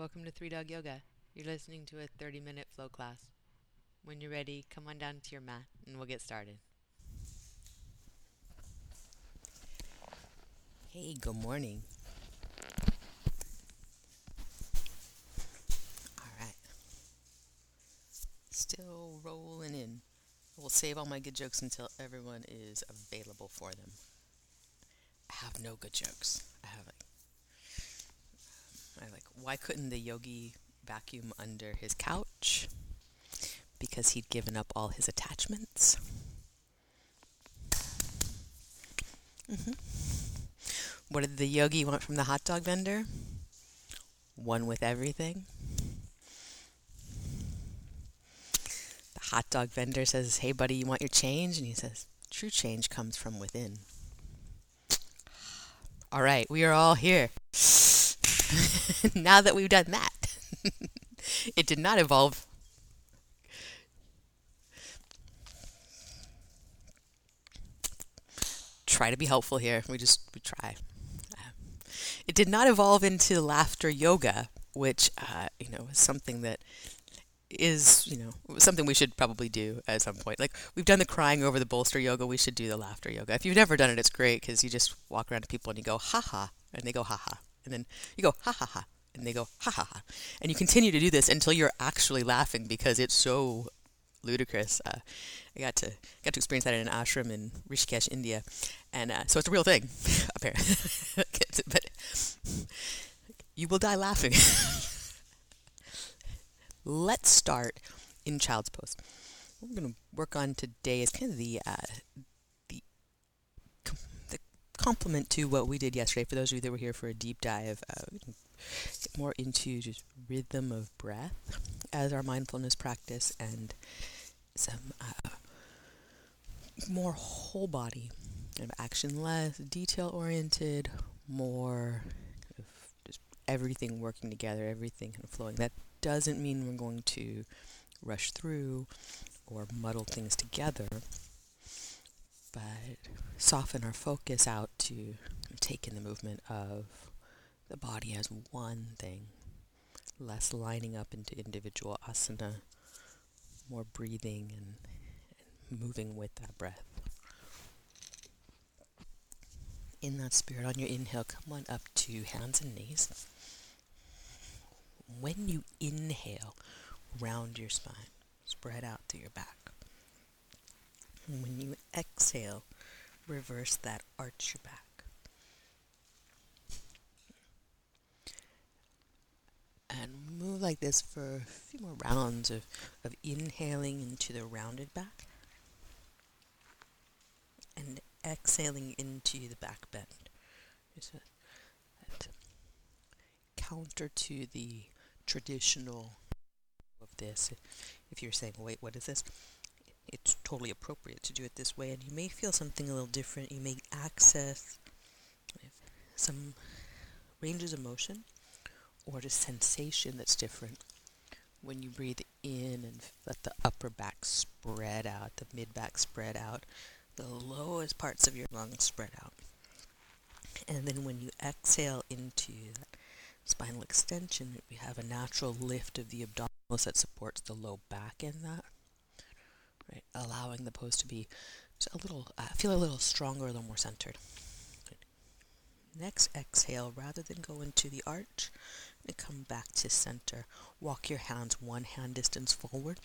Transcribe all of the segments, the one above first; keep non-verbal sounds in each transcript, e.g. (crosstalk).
welcome to Three Dog Yoga. You're listening to a 30 minute flow class. When you're ready, come on down to your mat and we'll get started. Hey, good morning. All right. Still rolling in. We'll save all my good jokes until everyone is available for them. I have no good jokes. I have like, why couldn't the yogi vacuum under his couch? Because he'd given up all his attachments. hmm What did the yogi want from the hot dog vendor? One with everything. The hot dog vendor says, Hey, buddy, you want your change? And he says, True change comes from within. All right, we are all here. (laughs) now that we've done that, (laughs) it did not evolve. Try to be helpful here. We just we try. It did not evolve into laughter yoga, which uh, you know is something that is you know something we should probably do at some point. Like we've done the crying over the bolster yoga, we should do the laughter yoga. If you've never done it, it's great because you just walk around to people and you go ha ha, and they go ha ha, and then you go ha ha ha, and they go ha ha ha, and you continue to do this until you're actually laughing because it's so ludicrous. Uh, I got to got to experience that in an ashram in Rishikesh, India, and uh, so it's a real thing, (laughs) apparently. (laughs) but you will die laughing. (laughs) Let's start in child's pose. What we're going to work on today is kind of the uh, complement to what we did yesterday. For those of you that were here for a deep dive, uh, more into just rhythm of breath as our mindfulness practice and some uh, more whole body kind of action less, detail oriented, more kind of just everything working together, everything kind of flowing. That doesn't mean we're going to rush through or muddle things together, but soften our focus out to take in the movement of the body as one thing, less lining up into individual asana, more breathing and, and moving with that breath. In that spirit, on your inhale, come on up to hands and knees when you inhale, round your spine, spread out to your back. And when you exhale, reverse that, arch your back. And move like this for a few more rounds of, of inhaling into the rounded back and exhaling into the back bend. A counter to the traditional of this. If you're saying, wait, what is this? It's totally appropriate to do it this way, and you may feel something a little different. You may access some ranges of motion or just sensation that's different when you breathe in and let the upper back spread out, the mid back spread out, the lowest parts of your lungs spread out. And then when you exhale into that spinal extension, we have a natural lift of the abdominals that supports the low back in that, right? Allowing the pose to be a little, uh, feel a little stronger, a little more centered. Next exhale, rather than go into the arch, and come back to center. Walk your hands one hand distance forward,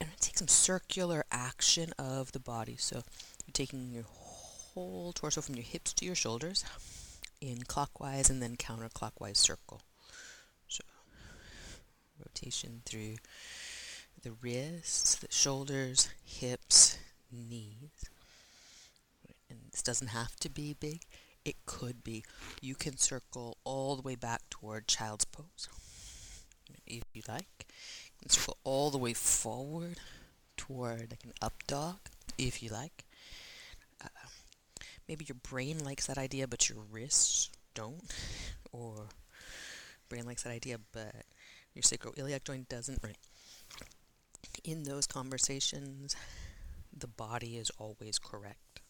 and take some circular action of the body. So you're taking your whole torso from your hips to your shoulders in clockwise and then counterclockwise circle. So rotation through the wrists, the shoulders, hips, knees. And this doesn't have to be big. It could be. You can circle all the way back toward child's pose. If you like. You can circle all the way forward toward like an up dog, if you like. Uh, maybe your brain likes that idea, but your wrists don't, or brain likes that idea, but your sacroiliac joint doesn't. Right. In those conversations, the body is always correct.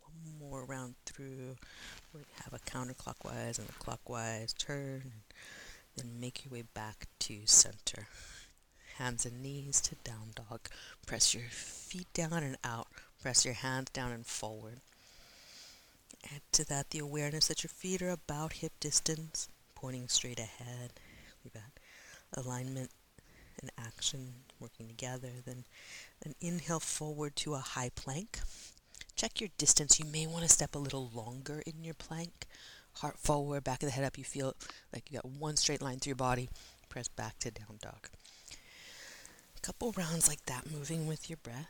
One more round through We have a counterclockwise and a clockwise turn, then make your way back to center. Hands and knees to down dog. Press your feet down and out. Press your hands down and forward. Add to that the awareness that your feet are about hip distance, pointing straight ahead. We've got alignment and action working together. Then an inhale forward to a high plank. Check your distance. You may want to step a little longer in your plank. Heart forward, back of the head up. You feel like you got one straight line through your body. Press back to down dog. A couple rounds like that, moving with your breath.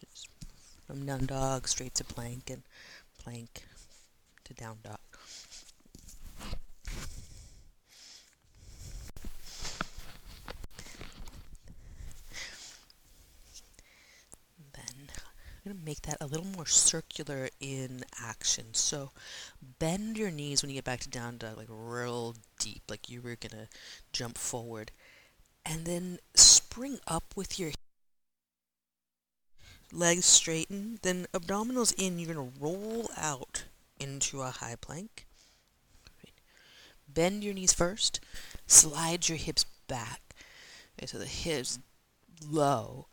Just from down dog straight to plank and plank to down dog. I'm going to make that a little more circular in action. So bend your knees when you get back to down dog, like real deep, like you were going to jump forward. And then spring up with your legs straighten. Then abdominals in, you're going to roll out into a high plank. Bend your knees first. Slide your hips back. Okay, so the hips low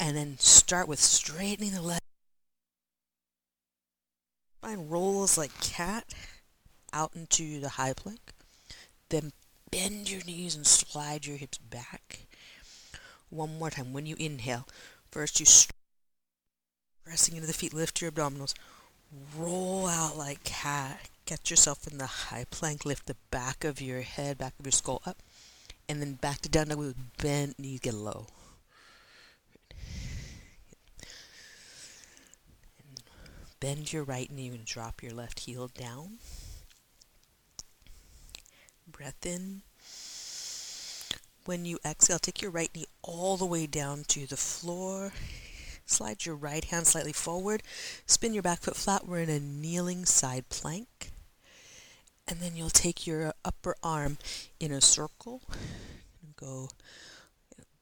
and then start with straightening the leg. Spine rolls like cat out into the high plank. Then bend your knees and slide your hips back. One more time. When you inhale, first you pressing into the feet, lift your abdominals, roll out like cat. Get yourself in the high plank. Lift the back of your head, back of your skull up, and then back to down dog with bent knees. Get low. Bend your right knee and drop your left heel down. Breath in. When you exhale, take your right knee all the way down to the floor. Slide your right hand slightly forward. Spin your back foot flat. We're in a kneeling side plank. And then you'll take your upper arm in a circle. Go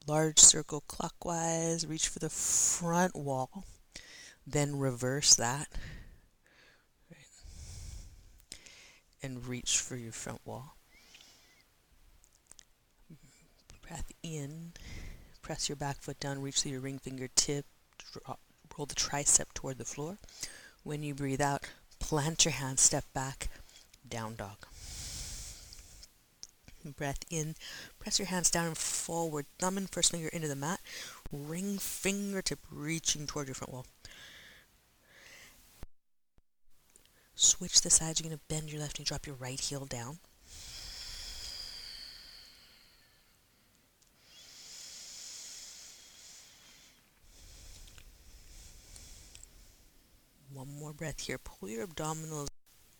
large circle clockwise. Reach for the front wall then reverse that and reach for your front wall. Breath in, press your back foot down, reach through your ring finger tip, roll the tricep toward the floor. When you breathe out, plant your hands, step back, down dog. Breath in, press your hands down and forward, thumb and first finger into the mat, ring fingertip reaching toward your front wall. Switch the sides. You're going to bend your left knee, drop your right heel down. One more breath here. Pull your abdominals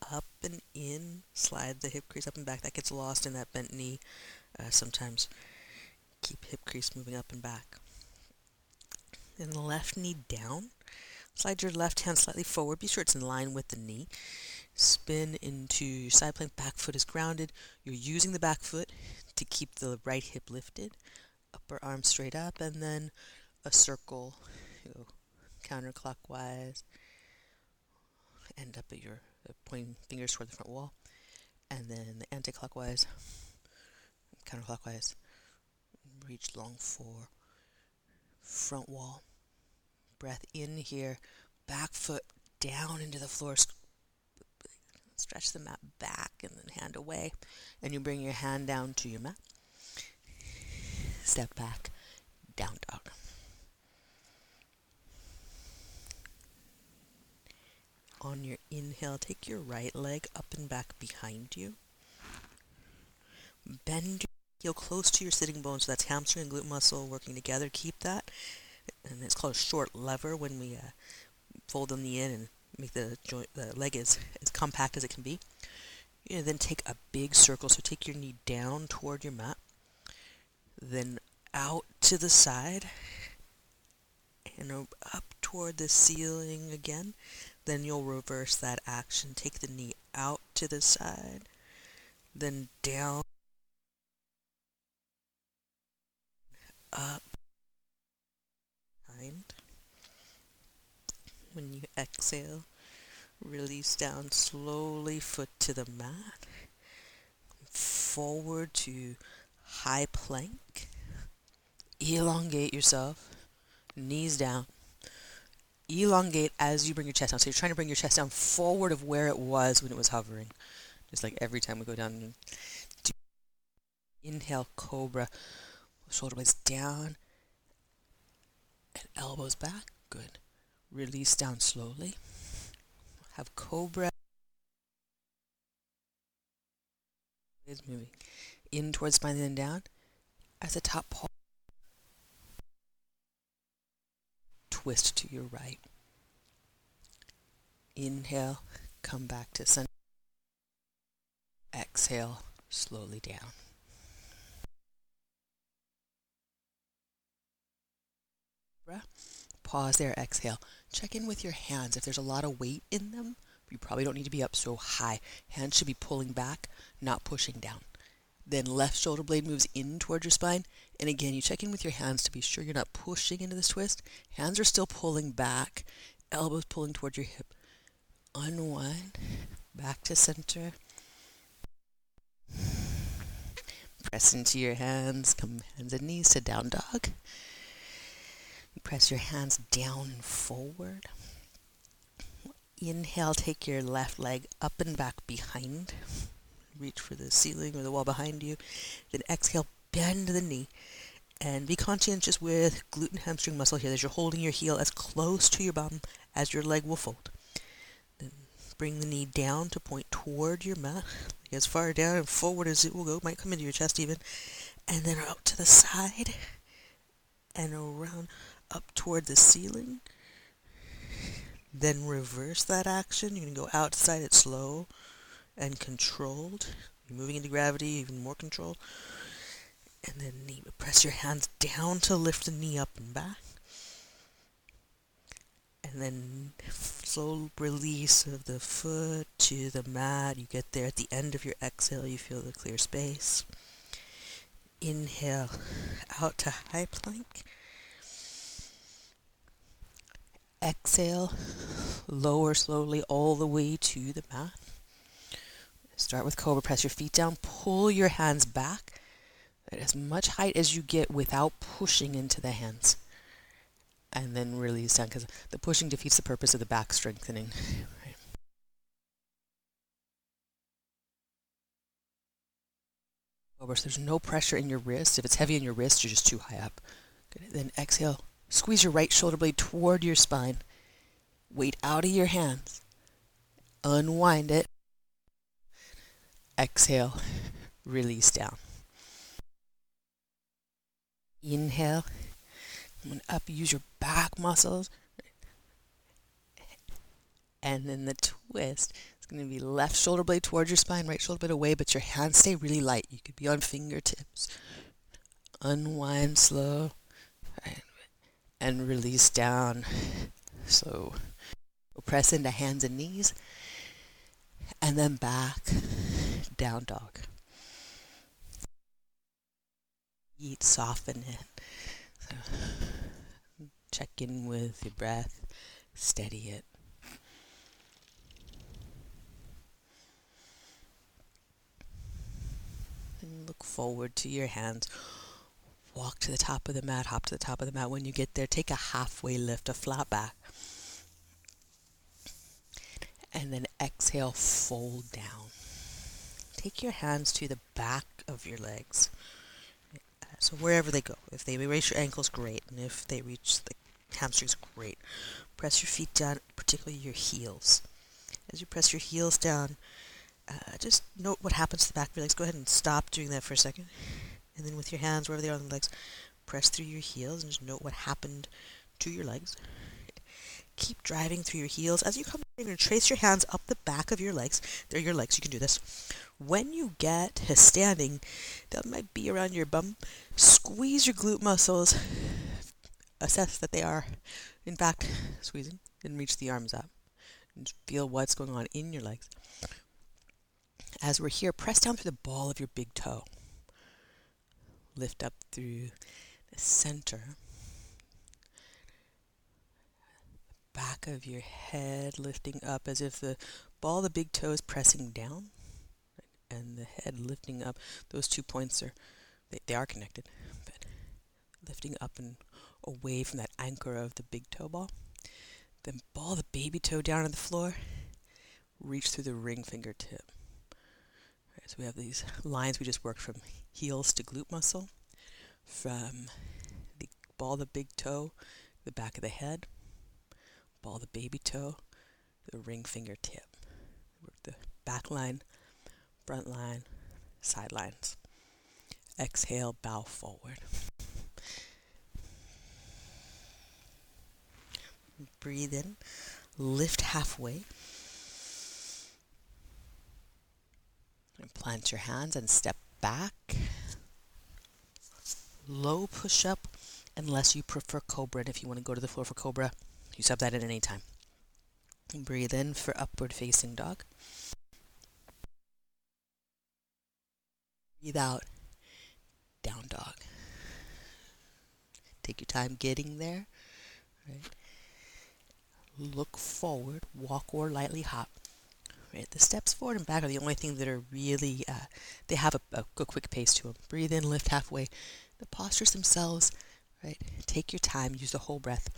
up and in. Slide the hip crease up and back. That gets lost in that bent knee. Uh, sometimes keep hip crease moving up and back. And the left knee down. Slide your left hand slightly forward. Be sure it's in line with the knee. Spin into your side plank. Back foot is grounded. You're using the back foot to keep the right hip lifted. Upper arm straight up, and then a circle. You go counterclockwise. End up at your uh, pointing fingers toward the front wall, and then the anti-clockwise, counterclockwise. Reach long for front wall breath in here, back foot down into the floor. Stretch the mat back and then hand away. And you bring your hand down to your mat. Step back, down dog. On your inhale, take your right leg up and back behind you. Bend your heel close to your sitting bone, so that's hamstring and glute muscle working together. Keep that and it's called a short lever when we uh, fold the knee in and make the joint, the leg as, as compact as it can be. You know, then take a big circle. So take your knee down toward your mat, then out to the side, and up toward the ceiling again. Then you'll reverse that action. Take the knee out to the side, then down, up, When you exhale, Release down slowly, foot to the mat. Forward to high plank. Elongate yourself. Knees down. Elongate as you bring your chest down. So you're trying to bring your chest down forward of where it was when it was hovering. Just like every time we go down. Inhale, cobra. Shoulder blades down. And elbows back. Good. Release down slowly. Have cobra is moving. In towards spine and down. As a top paw. Twist to your right. Inhale. Come back to center. Exhale. Slowly down pause there exhale Check in with your hands. If there's a lot of weight in them, you probably don't need to be up so high. Hands should be pulling back, not pushing down. Then left shoulder blade moves in towards your spine. And again, you check in with your hands to be sure you're not pushing into this twist. Hands are still pulling back, elbows pulling towards your hip. Unwind, back to center. Press into your hands, come hands and knees to down dog. Press your hands down and forward. Inhale, take your left leg up and back behind. Reach for the ceiling or the wall behind you. Then exhale, bend the knee. And be conscientious with glute and hamstring muscle here as you're holding your heel as close to your bum as your leg will fold. Then bring the knee down to point toward your mat, as far down and forward as it will go. Might come into your chest even. And then out to the side and around up toward the ceiling. Then reverse that action. You can go outside it slow and controlled. You're moving into gravity, even more control. And then knee, press your hands down to lift the knee up and back. And then slow release of the foot to the mat. You get there at the end of your exhale, you feel the clear space. Inhale out to high plank. Exhale, lower slowly all the way to the mat. Start with Cobra. Press your feet down. Pull your hands back at as much height as you get without pushing into the hands. And then release down because the pushing defeats the purpose of the back strengthening. Cobra. So there's no pressure in your wrist. If it's heavy in your wrist, you're just too high up. Good. Then exhale Squeeze your right shoulder blade toward your spine. Weight out of your hands. Unwind it. Exhale. Release down. Inhale. And up, use your back muscles. And then the twist is going to be left shoulder blade towards your spine, right shoulder blade away, but your hands stay really light. You could be on fingertips. Unwind slow and release down. So we'll press into hands and knees and then back, down dog. Eat, soften it. So check in with your breath, steady it. And look forward to your hands walk to the top of the mat, hop to the top of the mat. When you get there, take a halfway lift, a flat back. And then exhale, fold down. Take your hands to the back of your legs. So wherever they go. If they reach your ankles, great. And if they reach the hamstrings, great. Press your feet down, particularly your heels. As you press your heels down, uh, just note what happens to the back of your legs. Go ahead and stop doing that for a second. And then with your hands, wherever they are on the legs, press through your heels and just note what happened to your legs. Keep driving through your heels. As you come, you're going to trace your hands up the back of your legs. They're your legs. You can do this. When you get standing, that might be around your bum. Squeeze your glute muscles. Assess that they are, in fact, squeezing. And reach the arms up. And feel what's going on in your legs. As we're here, press down through the ball of your big toe lift up through the center, back of your head lifting up as if the ball the big toe is pressing down and the head lifting up. Those two points are, they, they are connected, but lifting up and away from that anchor of the big toe ball. Then ball the baby toe down on the floor. Reach through the ring fingertip. Right, so we have these lines we just worked from heels to glute muscle, from the ball of the big toe, the back of the head, ball of the baby toe, the ring fingertip. Work the back line, front line, side lines. Exhale, bow forward. Breathe in, lift halfway. And plant your hands and step back. Low push up, unless you prefer cobra. And if you want to go to the floor for cobra, you sub that at any time. And breathe in for upward facing dog. Breathe out, down dog. Take your time getting there. Right look forward, walk or lightly hop. Right, the steps forward and back are the only thing that are really, uh, they have a, a, a quick pace to them. Breathe in, lift halfway. The postures themselves, right, take your time, use the whole breath,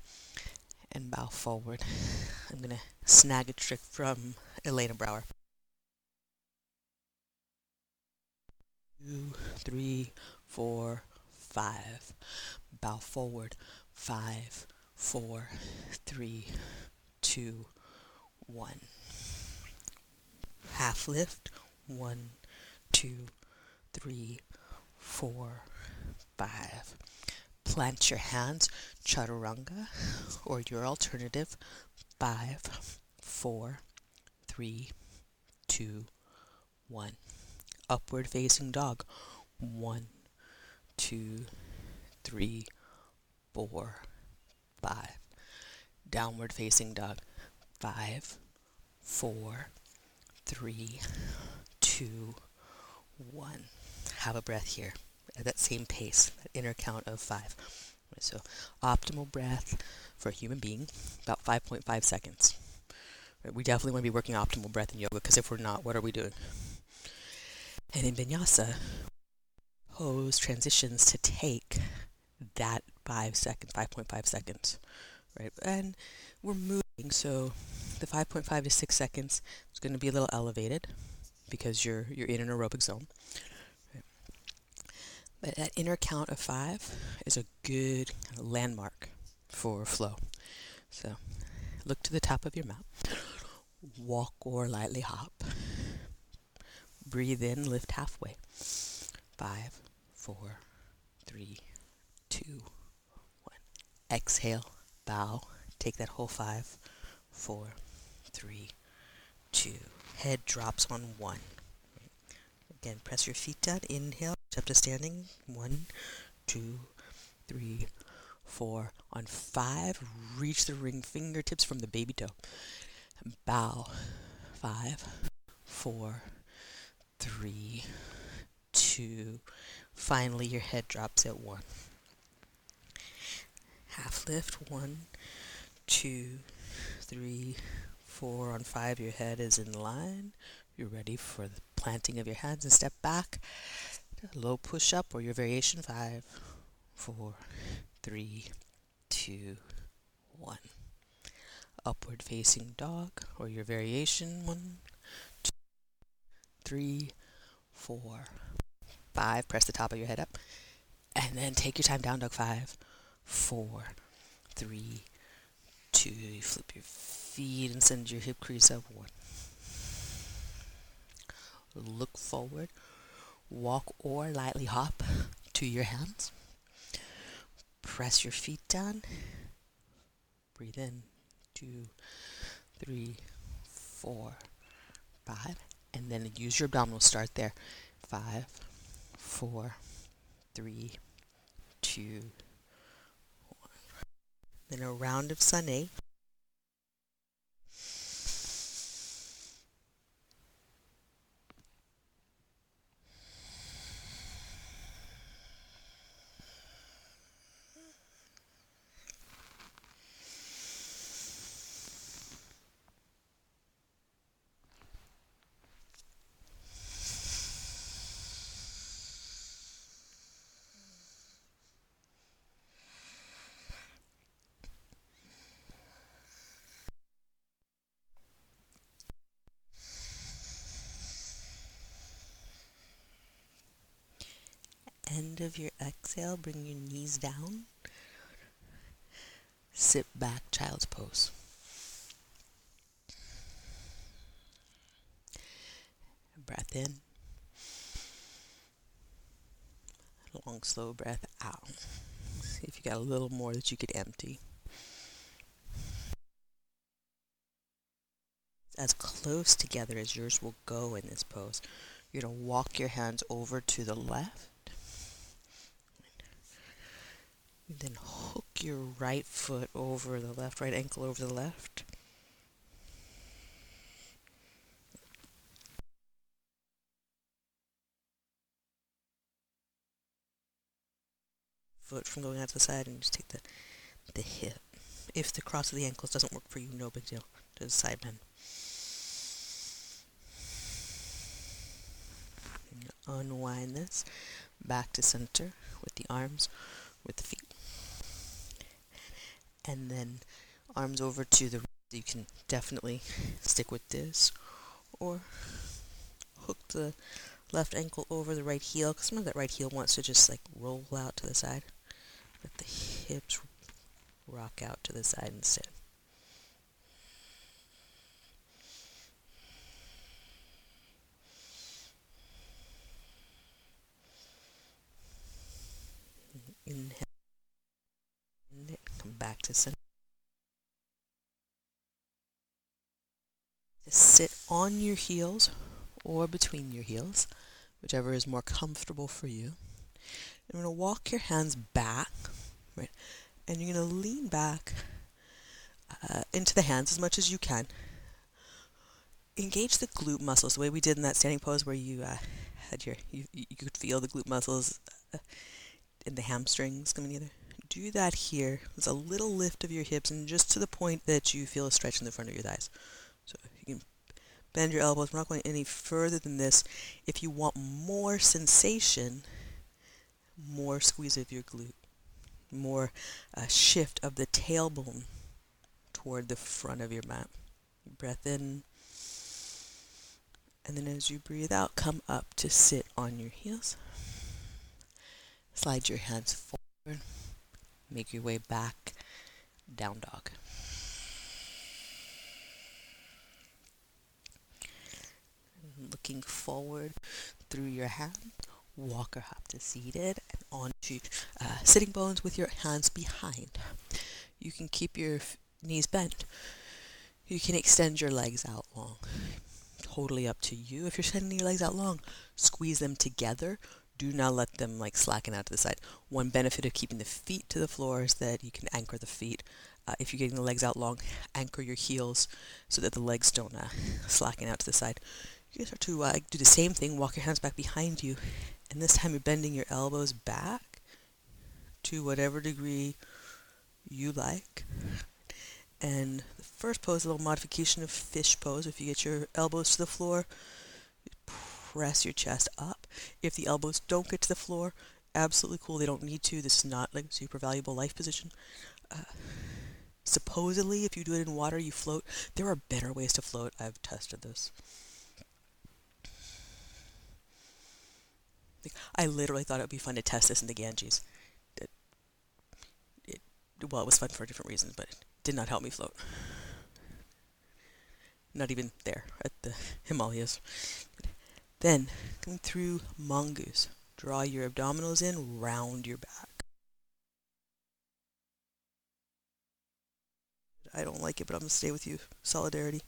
and bow forward. I'm going to snag a trick from Elena Brower. Two, three, four, five. Bow forward. Five, four, three, two, one. Half lift, one, two, three, four, five. Plant your hands, chaturanga, or your alternative, five, four, three, two, one. Upward facing dog, one, two, three, four, five downward facing dog. Five, four, three, two, one. Have a breath here at that same pace, that inner count of five. So, optimal breath for a human being, about 5.5 seconds. We definitely want to be working optimal breath in yoga because if we're not, what are we doing? And in vinyasa, pose transitions to take that five seconds, 5.5 seconds right? And we're moving, so the 5.5 to 6 seconds is going to be a little elevated because you're you're in an aerobic zone. But that inner count of 5 is a good landmark for flow. So look to the top of your mat. Walk or lightly hop. Breathe in, lift halfway. Five, four, three, two, one. Exhale, bow. Take that whole five, four, three, two. Head drops on one. Again, press your feet down. Inhale, up to standing. One, two, three, four. On five, reach the ring fingertips from the baby toe. Bow. Five, four, three, two. Finally, your head drops at one half lift. One, two, three, four. On five, your head is in line. You're ready for the planting of your hands and step back. Low push up or your variation. Five, four, three, two, one. Upward facing dog or your variation. One, two, three, four, five. Press the top of your head up. And then take your time down dog. Five, four, three, two. You flip your feet and send your hip crease up. One. Look forward. Walk or lightly hop to your hands. Press your feet down. Breathe in. Two, three, four, five. And then use your abdominal. Start there. Five, four, three, two, one. then a round of sun of your exhale, bring your knees down. Sit back, child's pose. Breath in. Long, slow breath out. See if you got a little more that you could empty. As close together as yours will go in this pose. You're going to walk your hands over to the left. Then hook your right foot over the left, right ankle over the left. Foot from going out to the side and just take the, the hip. If the cross of the ankles doesn't work for you, no big deal. To the side bend. unwind this back to center with the arms, with the feet. And then arms over to the you can definitely stick with this or hook the left ankle over the right heel because sometimes that right heel wants to just like roll out to the side. Let the hips rock out to the side instead. Inhale. To. Just sit on your heels or between your heels, whichever is more comfortable for you. You're going to walk your hands back, right? And you're going to lean back uh, into the hands as much as you can. Engage the glute muscles the way we did in that standing pose where you uh, had your you, you could feel the glute muscles uh, and the hamstrings coming together. Do that here. It's a little lift of your hips and just to the point that you feel a stretch in the front of your thighs. So you can bend your elbows. We're not going any further than this. If you want more sensation, more squeeze of your glute, more uh, shift of the tailbone toward the front of your mat. Breath in. And then as you breathe out, come up to sit on your heels. Slide your hands forward. Make your way back. Down dog. Looking forward through your hand. Walker hop to seated and onto uh, sitting bones with your hands behind. You can keep your f- knees bent. You can extend your legs out long. Totally up to you. If you're sending your legs out long, squeeze them together do not let them like slacken out to the side. One benefit of keeping the feet to the floor is that you can anchor the feet. Uh, if you're getting the legs out long, anchor your heels so that the legs don't uh, slacken out to the side. You can start to uh, do the same thing, walk your hands back behind you, and this time you're bending your elbows back to whatever degree you like. And the first pose, a little modification of fish pose. If you get your elbows to the floor, press your chest up. If the elbows don't get to the floor, absolutely cool. They don't need to. This is not like super valuable life position. Uh, supposedly, if you do it in water, you float. There are better ways to float. I've tested this. I literally thought it would be fun to test this in the Ganges. It, it, well, it was fun for different reasons, but it did not help me float. Not even there at the Himalayas. Then, come through mongoose. Draw your abdominals in, round your back. I don't like it, but I'm going to stay with you. Solidarity.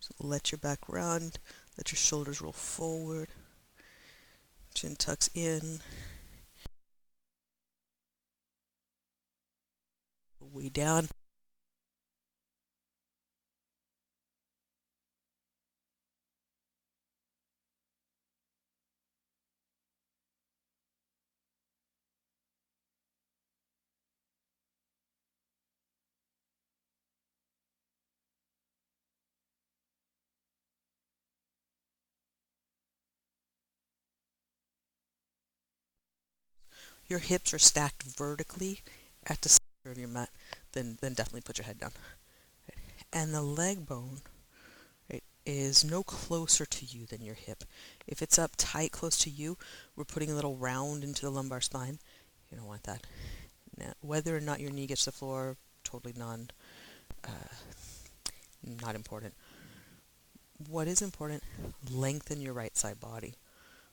So let your back round. Let your shoulders roll forward. Chin tucks in. Way down. Your hips are stacked vertically at the center of your mat, then then definitely put your head down. And the leg bone, right, is no closer to you than your hip. If it's up tight close to you, we're putting a little round into the lumbar spine. You don't want that. Now, whether or not your knee gets the floor, totally non, uh, not important. What is important? Lengthen your right side body.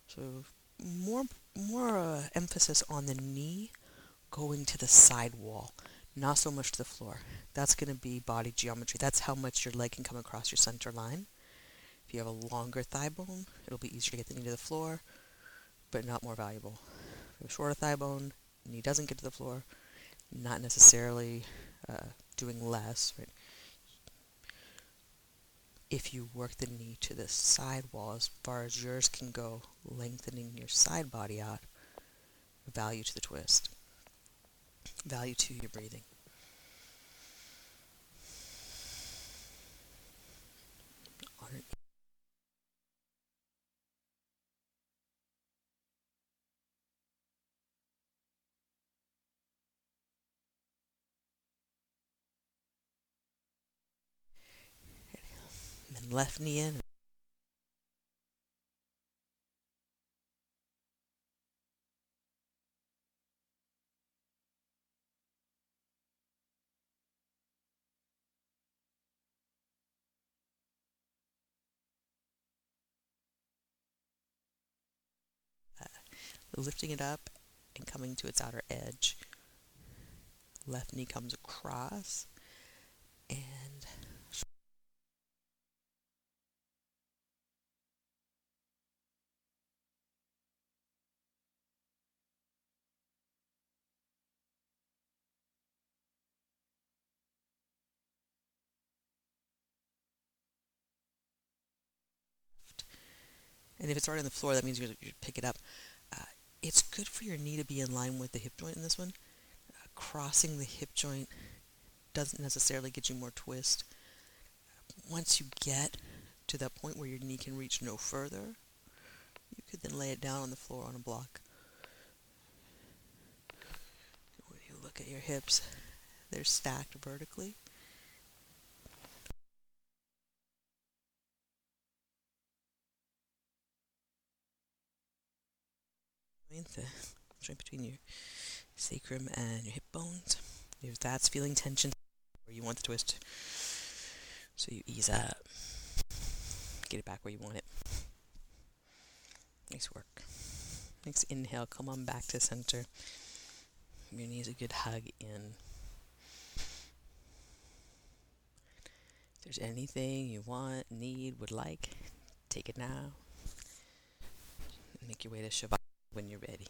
So more more uh, emphasis on the knee going to the side wall, not so much to the floor. That's going to be body geometry. That's how much your leg can come across your center line. If you have a longer thigh bone, it'll be easier to get the knee to the floor, but not more valuable. If you have a shorter thigh bone, knee doesn't get to the floor, not necessarily uh, doing less. Right? If you work the knee to the side wall as far as yours can go, lengthening your side body out, value to the twist, value to your breathing. Left knee in. Uh, lifting it up and coming to its outer edge. Left knee comes across and And if it's already on the floor, that means you pick it up. Uh, it's good for your knee to be in line with the hip joint in this one. Uh, crossing the hip joint doesn't necessarily get you more twist. Once you get to that point where your knee can reach no further, you could then lay it down on the floor on a block. When you look at your hips, they're stacked vertically. The joint between your sacrum and your hip bones. If that's feeling tension, where you want the twist, so you ease up, get it back where you want it. Nice work. Next inhale, come on back to center. Your knees a good hug in. If there's anything you want, need, would like, take it now. Make your way to Shavasana when you're ready.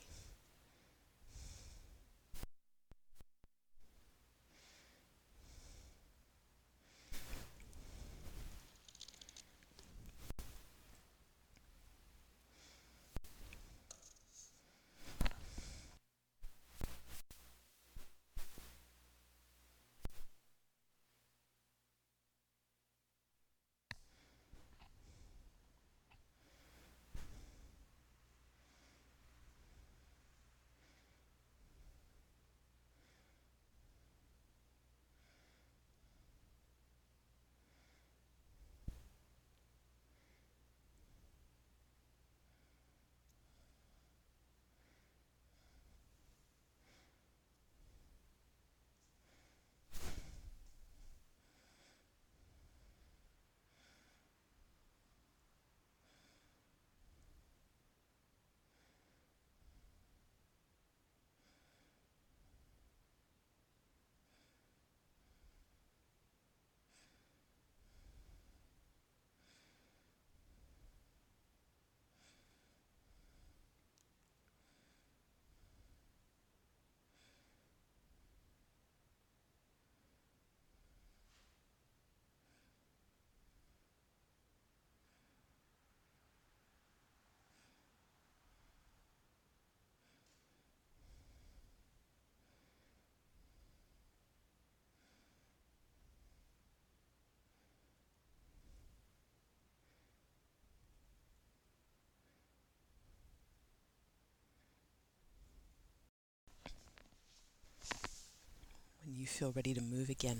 You feel ready to move again.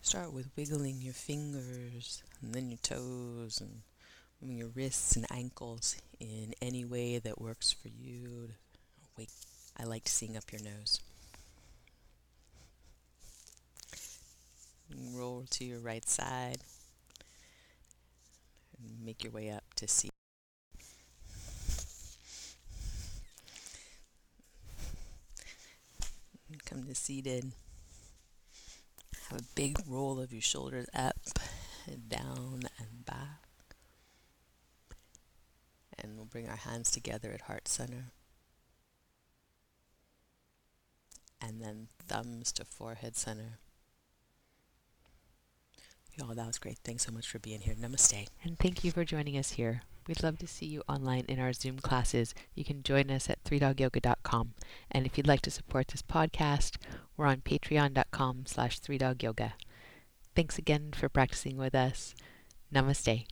Start with wiggling your fingers and then your toes and moving your wrists and ankles in any way that works for you. Wait, I like seeing up your nose. Roll to your right side and make your way up to see. Come to seated. Have a big roll of your shoulders up and down and back. And we'll bring our hands together at heart center. And then thumbs to forehead center. Y'all, that was great. Thanks so much for being here. Namaste. And thank you for joining us here. We'd love to see you online in our Zoom classes. You can join us at 3dogyoga.com. And if you'd like to support this podcast, we're on patreon.com slash 3dogyoga. Thanks again for practicing with us. Namaste.